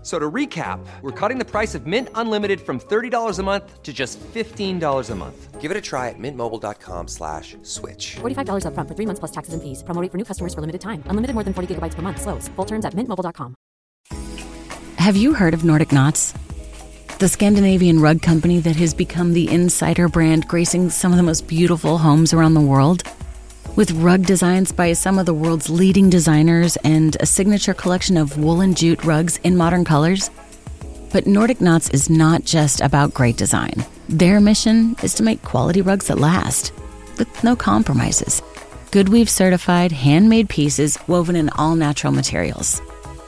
F- So to recap, we're cutting the price of Mint Unlimited from $30 a month to just $15 a month. Give it a try at mintmobile.com slash switch. $45 upfront for three months plus taxes and fees. Promo rate for new customers for limited time. Unlimited more than 40 gigabytes per month. Slows. Full terms at mintmobile.com. Have you heard of Nordic Knots? The Scandinavian rug company that has become the insider brand gracing some of the most beautiful homes around the world. With rug designs by some of the world's leading designers and a signature collection of woolen jute rugs in modern colors. But Nordic Knots is not just about great design. Their mission is to make quality rugs that last, with no compromises. Goodweave certified, handmade pieces woven in all natural materials.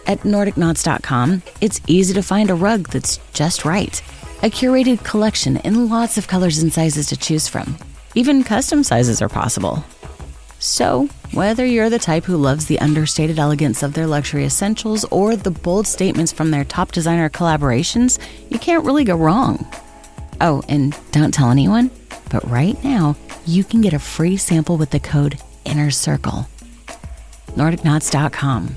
At NordicKnots.com, it's easy to find a rug that's just right. A curated collection in lots of colors and sizes to choose from. Even custom sizes are possible. So, whether you're the type who loves the understated elegance of their luxury essentials or the bold statements from their top designer collaborations, you can't really go wrong. Oh, and don't tell anyone, but right now, you can get a free sample with the code INNER CIRCLE. NordicKnots.com.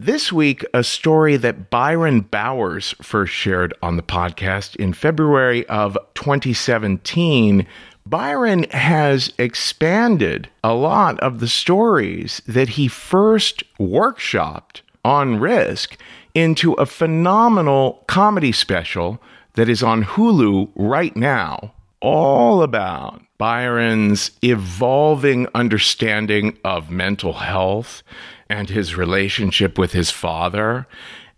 This week, a story that Byron Bowers first shared on the podcast in February of 2017. Byron has expanded a lot of the stories that he first workshopped on Risk into a phenomenal comedy special that is on Hulu right now, all about Byron's evolving understanding of mental health and his relationship with his father.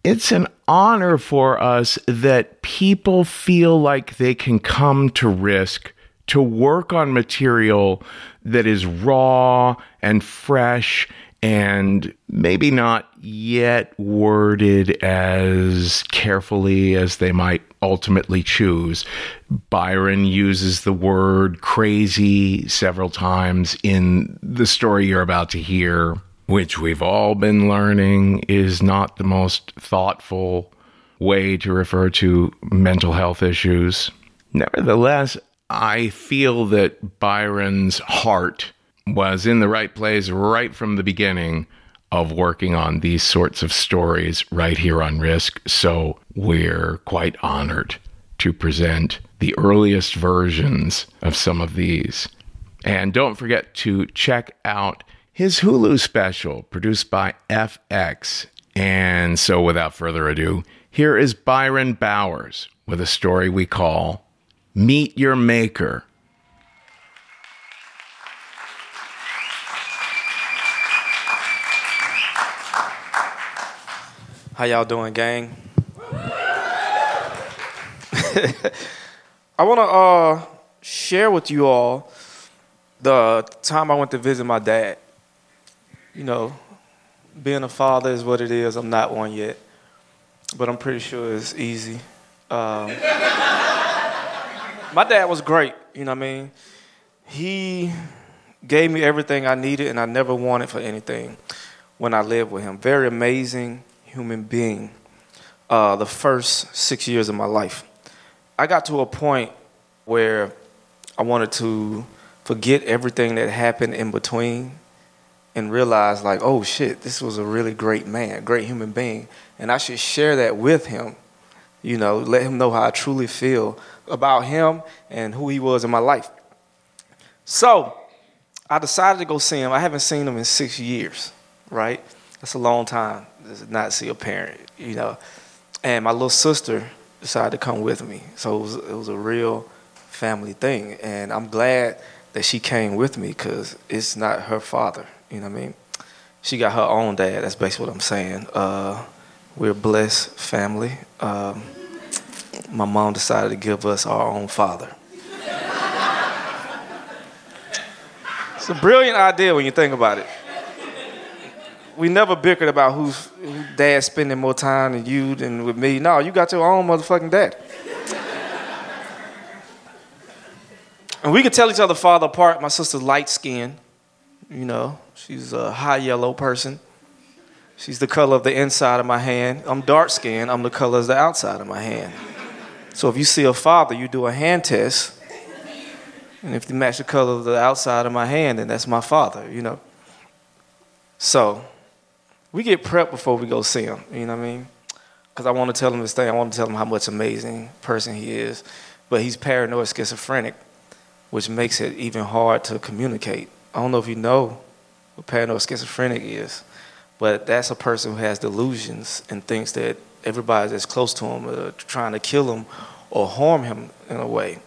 It's an honor for us that people feel like they can come to risk to work on material that is raw and fresh and maybe not yet worded as carefully as they might ultimately choose. Byron uses the word crazy several times in the story you're about to hear which we've all been learning is not the most thoughtful way to refer to mental health issues. Nevertheless, I feel that Byron's heart was in the right place right from the beginning of working on these sorts of stories right here on Risk. So we're quite honored to present the earliest versions of some of these. And don't forget to check out his Hulu special produced by FX. And so, without further ado, here is Byron Bowers with a story we call Meet Your Maker. How y'all doing, gang? I want to uh, share with you all the time I went to visit my dad. You know, being a father is what it is. I'm not one yet, but I'm pretty sure it's easy. Um, my dad was great, you know what I mean? He gave me everything I needed and I never wanted for anything when I lived with him. Very amazing human being uh, the first six years of my life. I got to a point where I wanted to forget everything that happened in between and realize, like, oh shit, this was a really great man, great human being. And I should share that with him, you know, let him know how I truly feel about him and who he was in my life. So I decided to go see him. I haven't seen him in six years, right? That's a long time not see a parent, you know. And my little sister decided to come with me. So it was, it was a real family thing. And I'm glad that she came with me because it's not her father. You know what I mean? She got her own dad. That's basically what I'm saying. Uh, we're a blessed family. Um, my mom decided to give us our own father. it's a brilliant idea when you think about it. We never bickered about who's who dad spending more time than you than with me. No, you got your own motherfucking dad. and we could tell each other father apart. My sister's light skinned, you know, she's a high yellow person. She's the color of the inside of my hand. I'm dark skinned, I'm the color of the outside of my hand. So if you see a father, you do a hand test. And if you match the color of the outside of my hand, then that's my father, you know. So we get prepped before we go see him, you know what I mean? Because I want to tell him this thing. I want to tell him how much amazing person he is. But he's paranoid schizophrenic, which makes it even hard to communicate. I don't know if you know what paranoid schizophrenic is, but that's a person who has delusions and thinks that everybody that's close to him are trying to kill him or harm him in a way.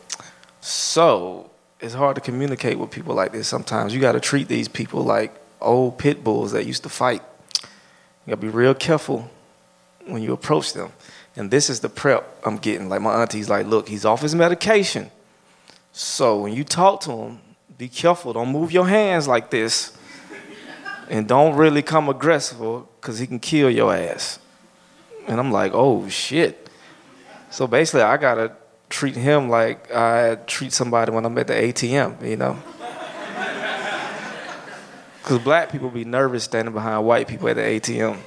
So it's hard to communicate with people like this sometimes. You got to treat these people like old pit bulls that used to fight. You got to be real careful when you approach them. And this is the prep I'm getting. Like my auntie's like, look, he's off his medication. So when you talk to him, be careful. Don't move your hands like this. And don't really come aggressive because he can kill your ass. And I'm like, oh shit. So basically, I gotta treat him like I treat somebody when I'm at the ATM, you know? Because black people be nervous standing behind white people at the ATM.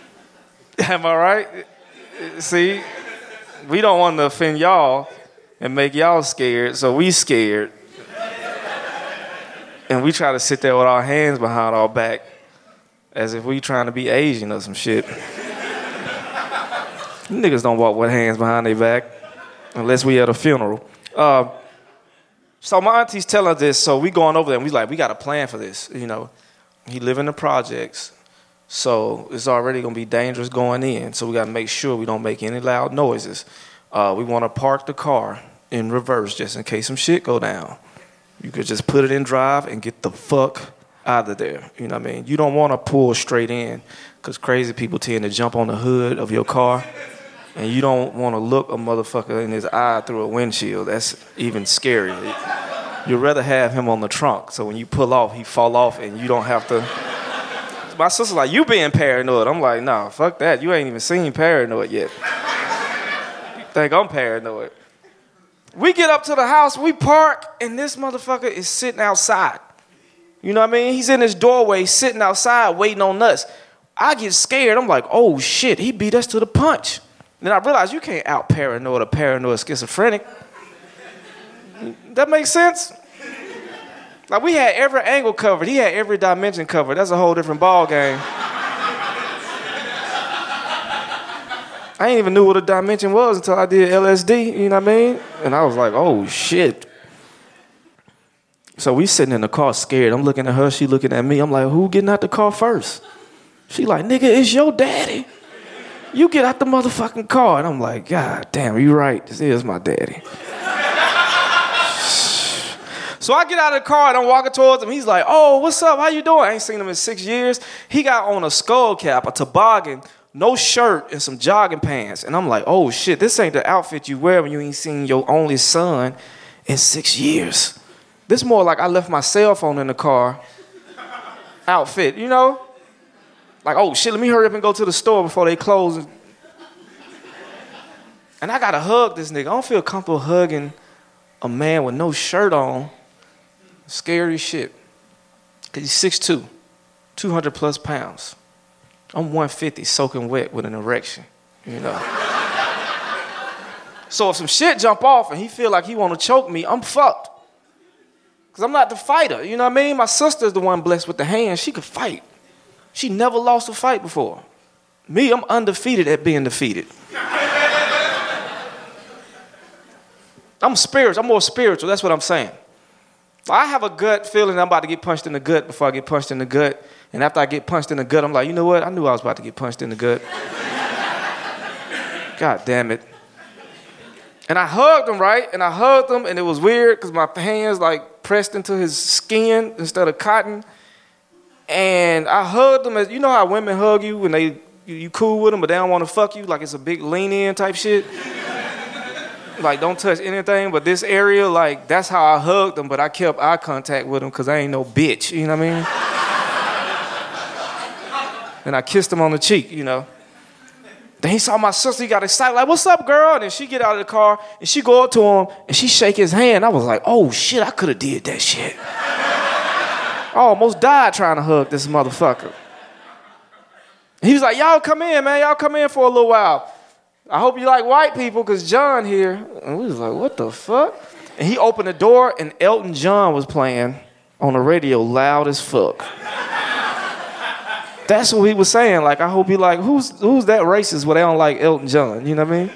Am I right? See, we don't want to offend y'all and make y'all scared, so we scared. And we try to sit there with our hands behind our back as if we trying to be Asian or some shit. Niggas don't walk with hands behind their back unless we at a funeral. Uh, so my auntie's telling us this, so we going over there and we like, we got a plan for this, you know. He live in the projects, so it's already gonna be dangerous going in. So we gotta make sure we don't make any loud noises. Uh, we wanna park the car in reverse just in case some shit go down. You could just put it in drive and get the fuck out of there. You know what I mean? You don't wanna pull straight in because crazy people tend to jump on the hood of your car and you don't want to look a motherfucker in his eye through a windshield. That's even scarier. You'd rather have him on the trunk, so when you pull off, he fall off, and you don't have to. My sister's like, "You being paranoid?" I'm like, "Nah, fuck that. You ain't even seen paranoid yet. think I'm paranoid?" We get up to the house, we park, and this motherfucker is sitting outside. You know what I mean? He's in his doorway, sitting outside, waiting on us. I get scared. I'm like, "Oh shit, he beat us to the punch." Then I realized you can't out paranoid a paranoid schizophrenic. That makes sense? Like we had every angle covered. He had every dimension covered. That's a whole different ball game. I ain't even knew what a dimension was until I did LSD, you know what I mean? And I was like, oh shit. So we sitting in the car scared. I'm looking at her, she looking at me. I'm like, who getting out the car first? She like, nigga, it's your daddy. You get out the motherfucking car. And I'm like, God damn, you right. This is my daddy. so I get out of the car and I'm walking towards him. He's like, oh, what's up? How you doing? I ain't seen him in six years. He got on a skull cap, a toboggan, no shirt, and some jogging pants. And I'm like, oh shit, this ain't the outfit you wear when you ain't seen your only son in six years. This more like I left my cell phone in the car outfit, you know? Like, oh shit, let me hurry up and go to the store before they close. And I gotta hug this nigga. I don't feel comfortable hugging a man with no shirt on. Scary shit. Cause he's 6'2, 200 plus pounds. I'm 150 soaking wet with an erection, you know. so if some shit jump off and he feel like he wanna choke me, I'm fucked. Cause I'm not the fighter, you know what I mean? My sister's the one blessed with the hands, she could fight. She never lost a fight before. Me, I'm undefeated at being defeated. I'm spiritual. I'm more spiritual. That's what I'm saying. I have a gut feeling I'm about to get punched in the gut before I get punched in the gut. And after I get punched in the gut, I'm like, you know what? I knew I was about to get punched in the gut. God damn it. And I hugged him, right? And I hugged him, and it was weird because my hands like pressed into his skin instead of cotton. And I hugged them as you know how women hug you when they you, you cool with them, but they don't want to fuck you, like it's a big lean in type shit. like don't touch anything but this area. Like that's how I hugged them but I kept eye contact with them because I ain't no bitch. You know what I mean? and I kissed him on the cheek. You know. Then he saw my sister, he got excited, like, what's up, girl? And then she get out of the car and she go up to him and she shake his hand. I was like, oh shit, I could have did that shit. I almost died trying to hug this motherfucker. He was like, y'all come in, man. Y'all come in for a little while. I hope you like white people, because John here. And we was like, what the fuck? And he opened the door and Elton John was playing on the radio loud as fuck. That's what he was saying. Like, I hope you like, who's who's that racist where they don't like Elton John? You know what I mean?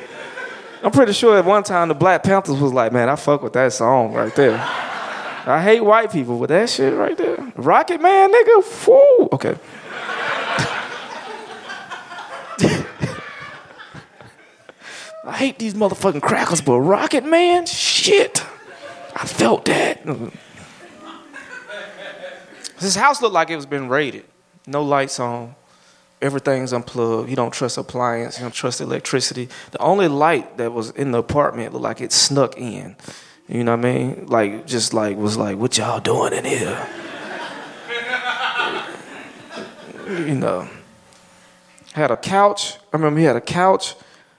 I'm pretty sure at one time the Black Panthers was like, man, I fuck with that song right there. I hate white people with that shit right there. Rocket Man, nigga, whoo. Okay. I hate these motherfucking crackers, but Rocket Man, shit. I felt that. This house looked like it was been raided no lights on, everything's unplugged. You don't trust appliance, you don't trust electricity. The only light that was in the apartment looked like it snuck in. You know what I mean? Like just like was like, what y'all doing in here? You know. Had a couch. I remember he had a couch,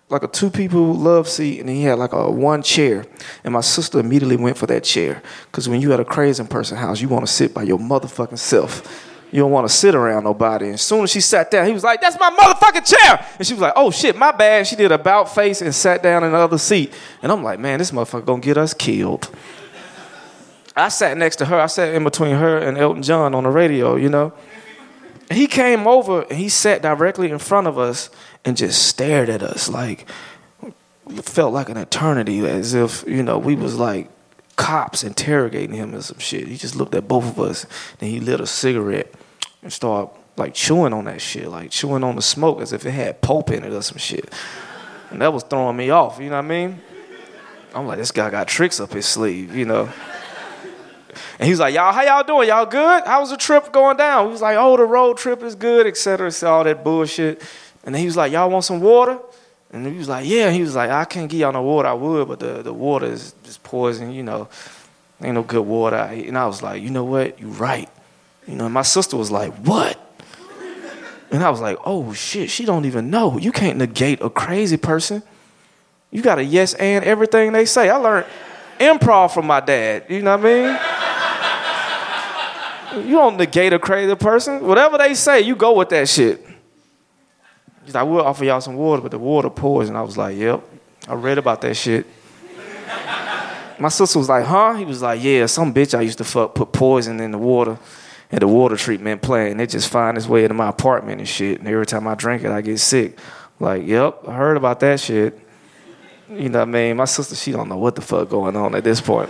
like a two people love seat, and he had like a one chair. And my sister immediately went for that chair. Cause when you at a crazy person house, you want to sit by your motherfucking self. You don't want to sit around nobody. And as soon as she sat down, he was like, That's my motherfucking chair. And she was like, Oh shit, my bad. She did a about face and sat down in the other seat. And I'm like, Man, this motherfucker gonna get us killed. I sat next to her. I sat in between her and Elton John on the radio, you know. He came over and he sat directly in front of us and just stared at us like felt like an eternity, as if, you know, we was like cops interrogating him or some shit. He just looked at both of us, and he lit a cigarette and started like chewing on that shit, like chewing on the smoke as if it had pulp in it or some shit. And that was throwing me off, you know what I mean? I'm like, this guy got tricks up his sleeve, you know. And he's like, y'all, how y'all doing? Y'all good? How's the trip going down? He was like, oh, the road trip is good, et cetera, all that bullshit. And then he was like, y'all want some water? And he was like, yeah. He was like, I can't give y'all no water. I would, but the, the water is, just poison, you know. Ain't no good water. And I was like, you know what? You right. You know, my sister was like, what? And I was like, oh shit, she don't even know. You can't negate a crazy person. You got a yes and everything they say. I learned improv from my dad. You know what I mean? You don't negate a crazy person. Whatever they say, you go with that shit. He's like, I will offer y'all some water, but the water poison. I was like, yep, I read about that shit. My sister was like, huh? He was like, yeah, some bitch I used to fuck put poison in the water and the water treatment plant, it just find its way into my apartment and shit. And every time I drink it, I get sick. Like, yep, I heard about that shit. You know what I mean? My sister, she don't know what the fuck going on at this point.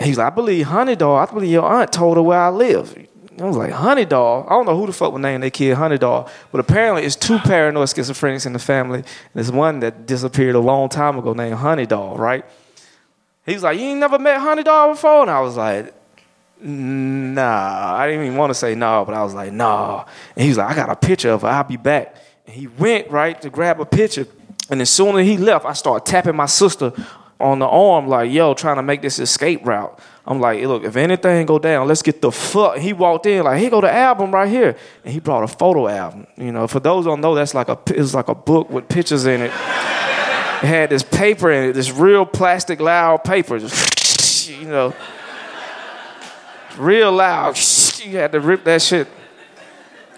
He's like, I believe Honey Dog, I believe your aunt told her where I live. I was like, Honey Dog. I don't know who the fuck would name their kid Honey Dog, but apparently it's two paranoid schizophrenics in the family. And there's one that disappeared a long time ago named Honey Dog, right? He was like, You ain't never met Honey Dog before? And I was like, Nah. I didn't even want to say no, but I was like, Nah. And he was like, I got a picture of her. I'll be back. And he went, right, to grab a picture. And as soon as he left, I started tapping my sister on the arm, like, yo, trying to make this escape route. I'm like, look, if anything go down, let's get the fuck. He walked in like, here go the album right here, and he brought a photo album. You know, for those don't know, that's like a it's like a book with pictures in it. it had this paper in it, this real plastic loud paper, just, you know, real loud. You had to rip that shit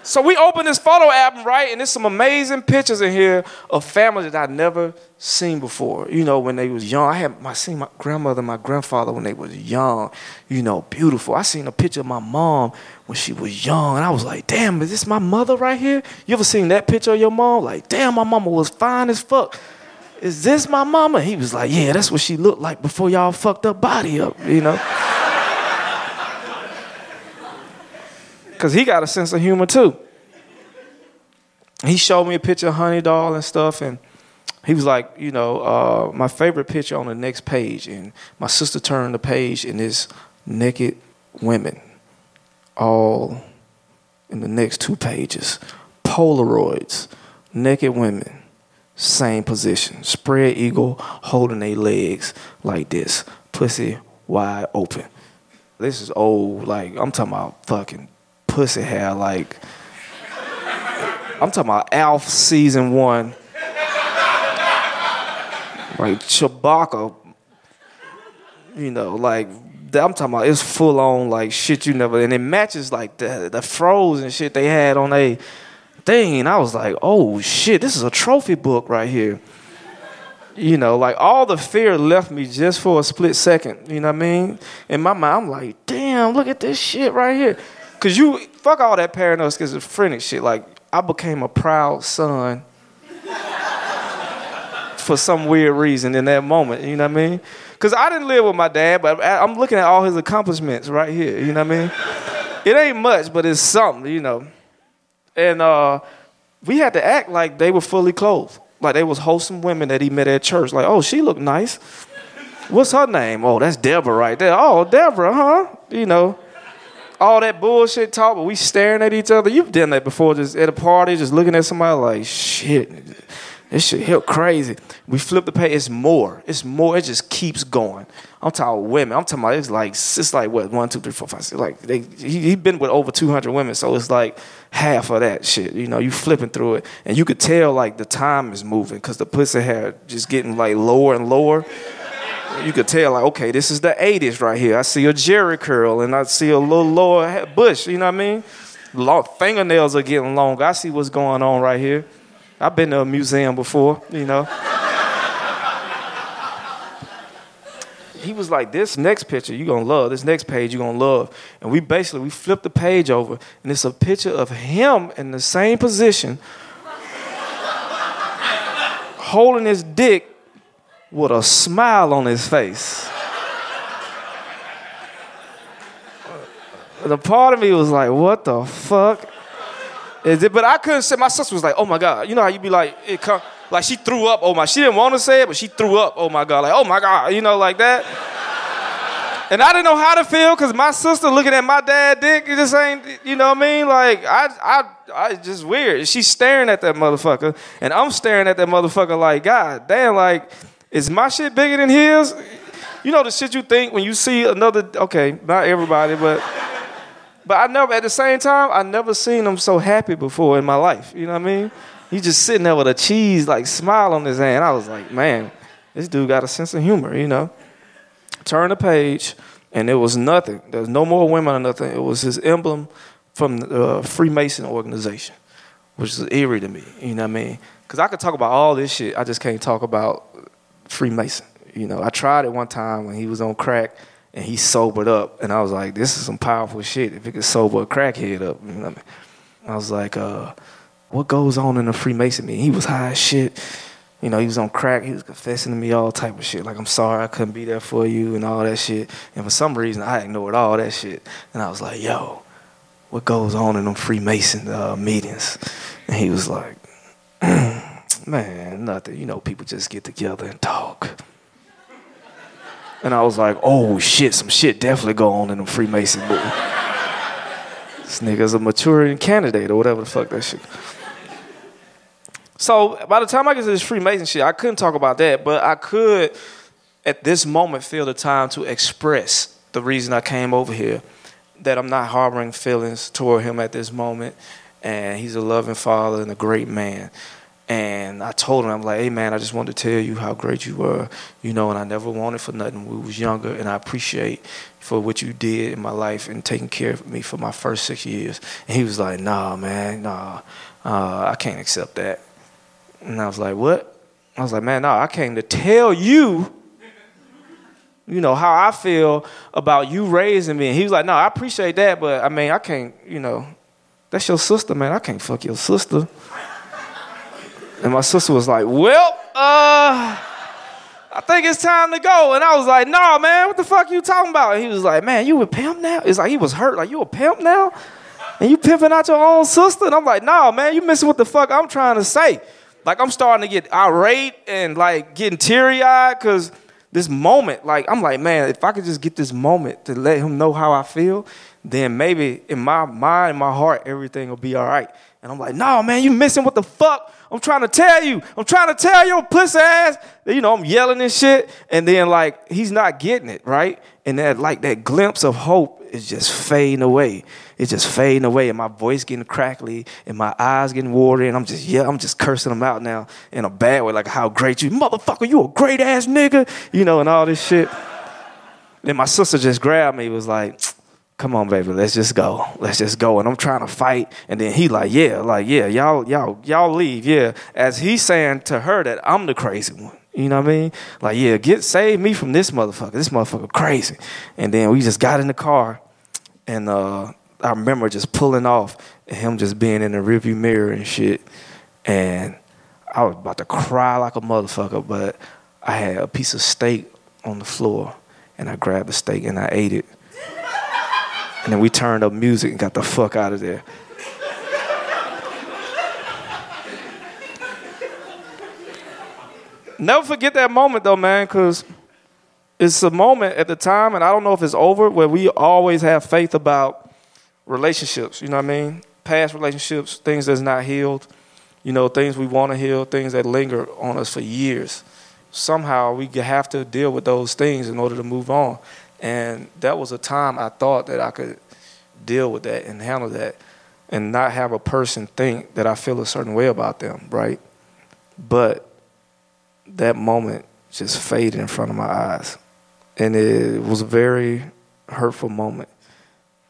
so we opened this photo album, right? And there's some amazing pictures in here of families that I'd never seen before. You know, when they was young. I had I seen my grandmother, my grandfather when they was young, you know, beautiful. I seen a picture of my mom when she was young, and I was like, damn, is this my mother right here? You ever seen that picture of your mom? Like, damn, my mama was fine as fuck. Is this my mama? He was like, yeah, that's what she looked like before y'all fucked her body up, you know? Because he got a sense of humor too. He showed me a picture of Honey Doll and stuff, and he was like, you know, uh, my favorite picture on the next page. And my sister turned the page, and this naked women, all in the next two pages. Polaroids, naked women, same position. Spread eagle holding their legs like this, pussy wide open. This is old, like I'm talking about fucking pussy hair, like I'm talking about Alf season one. Like Chewbacca, you know, like I'm talking about it's full on like shit you never, and it matches like the the froze and shit they had on a thing. And I was like, oh shit, this is a trophy book right here. You know, like all the fear left me just for a split second. You know what I mean? In my mind, I'm like, damn, look at this shit right here. Cause you fuck all that paranoid schizophrenic shit. Like I became a proud son for some weird reason in that moment. You know what I mean? Because I didn't live with my dad, but I'm looking at all his accomplishments right here. You know what I mean? It ain't much, but it's something, you know. And uh, we had to act like they were fully clothed. Like they was wholesome women that he met at church. Like, oh, she looked nice. What's her name? Oh, that's Deborah right there. Oh, Deborah, huh? You know all that bullshit talk, but we staring at each other. You've done that before, just at a party, just looking at somebody like, shit, this shit hit crazy. We flip the page, it's more. It's more, it just keeps going. I'm talking women. I'm talking about it's like it's like what one, two, three, four, five, six. Like they, he he been with over 200 women, so it's like half of that shit. You know, you flipping through it, and you could tell like the time is moving because the pussy hair just getting like lower and lower you could tell, like, okay, this is the 80s right here. I see a Jheri curl and I see a little lower bush, you know what I mean? Long, fingernails are getting longer. I see what's going on right here. I've been to a museum before, you know. he was like, this next picture you're gonna love, this next page you're gonna love. And we basically we flipped the page over, and it's a picture of him in the same position, holding his dick with a smile on his face. the part of me was like, what the fuck? Is it? But I couldn't say. My sister was like, "Oh my god!" You know how you be like, it come, like she threw up. Oh my! She didn't want to say it, but she threw up. Oh my god! Like, oh my god! You know, like that. And I didn't know how to feel because my sister looking at my dad dick, it just ain't, you know what I mean? Like, I, I, I, just weird. She's staring at that motherfucker, and I'm staring at that motherfucker like, God damn, like, is my shit bigger than his? You know the shit you think when you see another. Okay, not everybody, but but I never. At the same time, I never seen him so happy before in my life. You know what I mean? He just sitting there with a cheese like smile on his hand. I was like, man, this dude got a sense of humor. You know. Turn the page, and it was nothing. There's no more women or nothing. It was his emblem from the uh, Freemason organization, which is eerie to me. You know what I mean? Because I could talk about all this shit. I just can't talk about Freemason. You know, I tried it one time when he was on crack and he sobered up, and I was like, this is some powerful shit. If it could sober a crackhead up, you know I, mean? I was like, uh, what goes on in a Freemason meeting? He was high as shit. You know, he was on crack. He was confessing to me all type of shit. Like, I'm sorry I couldn't be there for you and all that shit. And for some reason, I ignored all that shit. And I was like, yo, what goes on in them Freemason uh, meetings? And he was like, man, nothing. You know, people just get together and talk. And I was like, oh shit, some shit definitely go on in the Freemason book. this nigga's a maturing candidate or whatever the fuck that shit. So by the time I get to this Freemason shit, I couldn't talk about that, but I could at this moment feel the time to express the reason I came over here. That I'm not harboring feelings toward him at this moment, and he's a loving father and a great man. And I told him, I'm like, hey man, I just wanted to tell you how great you were, you know, and I never wanted for nothing when we was younger, and I appreciate for what you did in my life and taking care of me for my first six years. And he was like, nah, man, nah, uh, I can't accept that. And I was like, what? I was like, man, nah, I came to tell you, you know, how I feel about you raising me. And he was like, no, I appreciate that, but I mean, I can't, you know, that's your sister, man. I can't fuck your sister. And my sister was like, Well, uh, I think it's time to go. And I was like, Nah, man, what the fuck you talking about? And he was like, Man, you a pimp now? It's like he was hurt. Like, you a pimp now? And you pimping out your own sister? And I'm like, Nah, man, you missing what the fuck I'm trying to say. Like, I'm starting to get irate and like getting teary eyed because this moment, like I'm like, man, if I could just get this moment to let him know how I feel, then maybe in my mind, my heart, everything will be all right. And I'm like, no, man, you missing what the fuck? I'm trying to tell you. I'm trying to tell your pussy ass. You know, I'm yelling and shit. And then like he's not getting it, right? And that like that glimpse of hope is just fading away. It's just fading away, and my voice getting crackly, and my eyes getting watery, and I'm just yeah, I'm just cursing him out now in a bad way, like how great you, motherfucker, you a great ass nigga, you know, and all this shit. Then my sister just grabbed me, was like, come on, baby, let's just go. Let's just go. And I'm trying to fight. And then he like, yeah, like, yeah, y'all, y'all, y'all leave. Yeah. As he's saying to her that I'm the crazy one. You know what I mean? Like, yeah, get save me from this motherfucker. This motherfucker crazy. And then we just got in the car and uh, I remember just pulling off and him just being in the rearview mirror and shit. And I was about to cry like a motherfucker, but I had a piece of steak on the floor and I grabbed the steak and I ate it. And then we turned up music and got the fuck out of there. Never forget that moment though, man, because it's a moment at the time, and I don't know if it's over, where we always have faith about relationships. You know what I mean? Past relationships, things that's not healed, you know, things we want to heal, things that linger on us for years. Somehow we have to deal with those things in order to move on. And that was a time I thought that I could deal with that and handle that and not have a person think that I feel a certain way about them, right? But that moment just faded in front of my eyes. And it was a very hurtful moment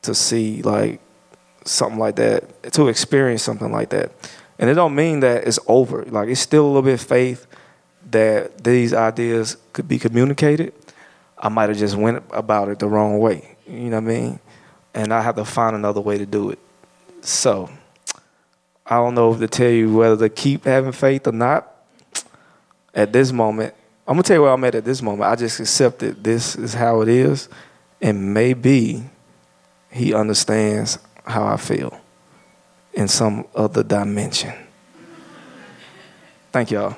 to see like something like that, to experience something like that. And it don't mean that it's over. Like it's still a little bit of faith that these ideas could be communicated. I might have just went about it the wrong way. You know what I mean? And I have to find another way to do it. So I don't know if to tell you whether to keep having faith or not. At this moment, I'm gonna tell you where I'm at at this moment. I just accepted this is how it is, and maybe he understands how I feel in some other dimension. Thank y'all.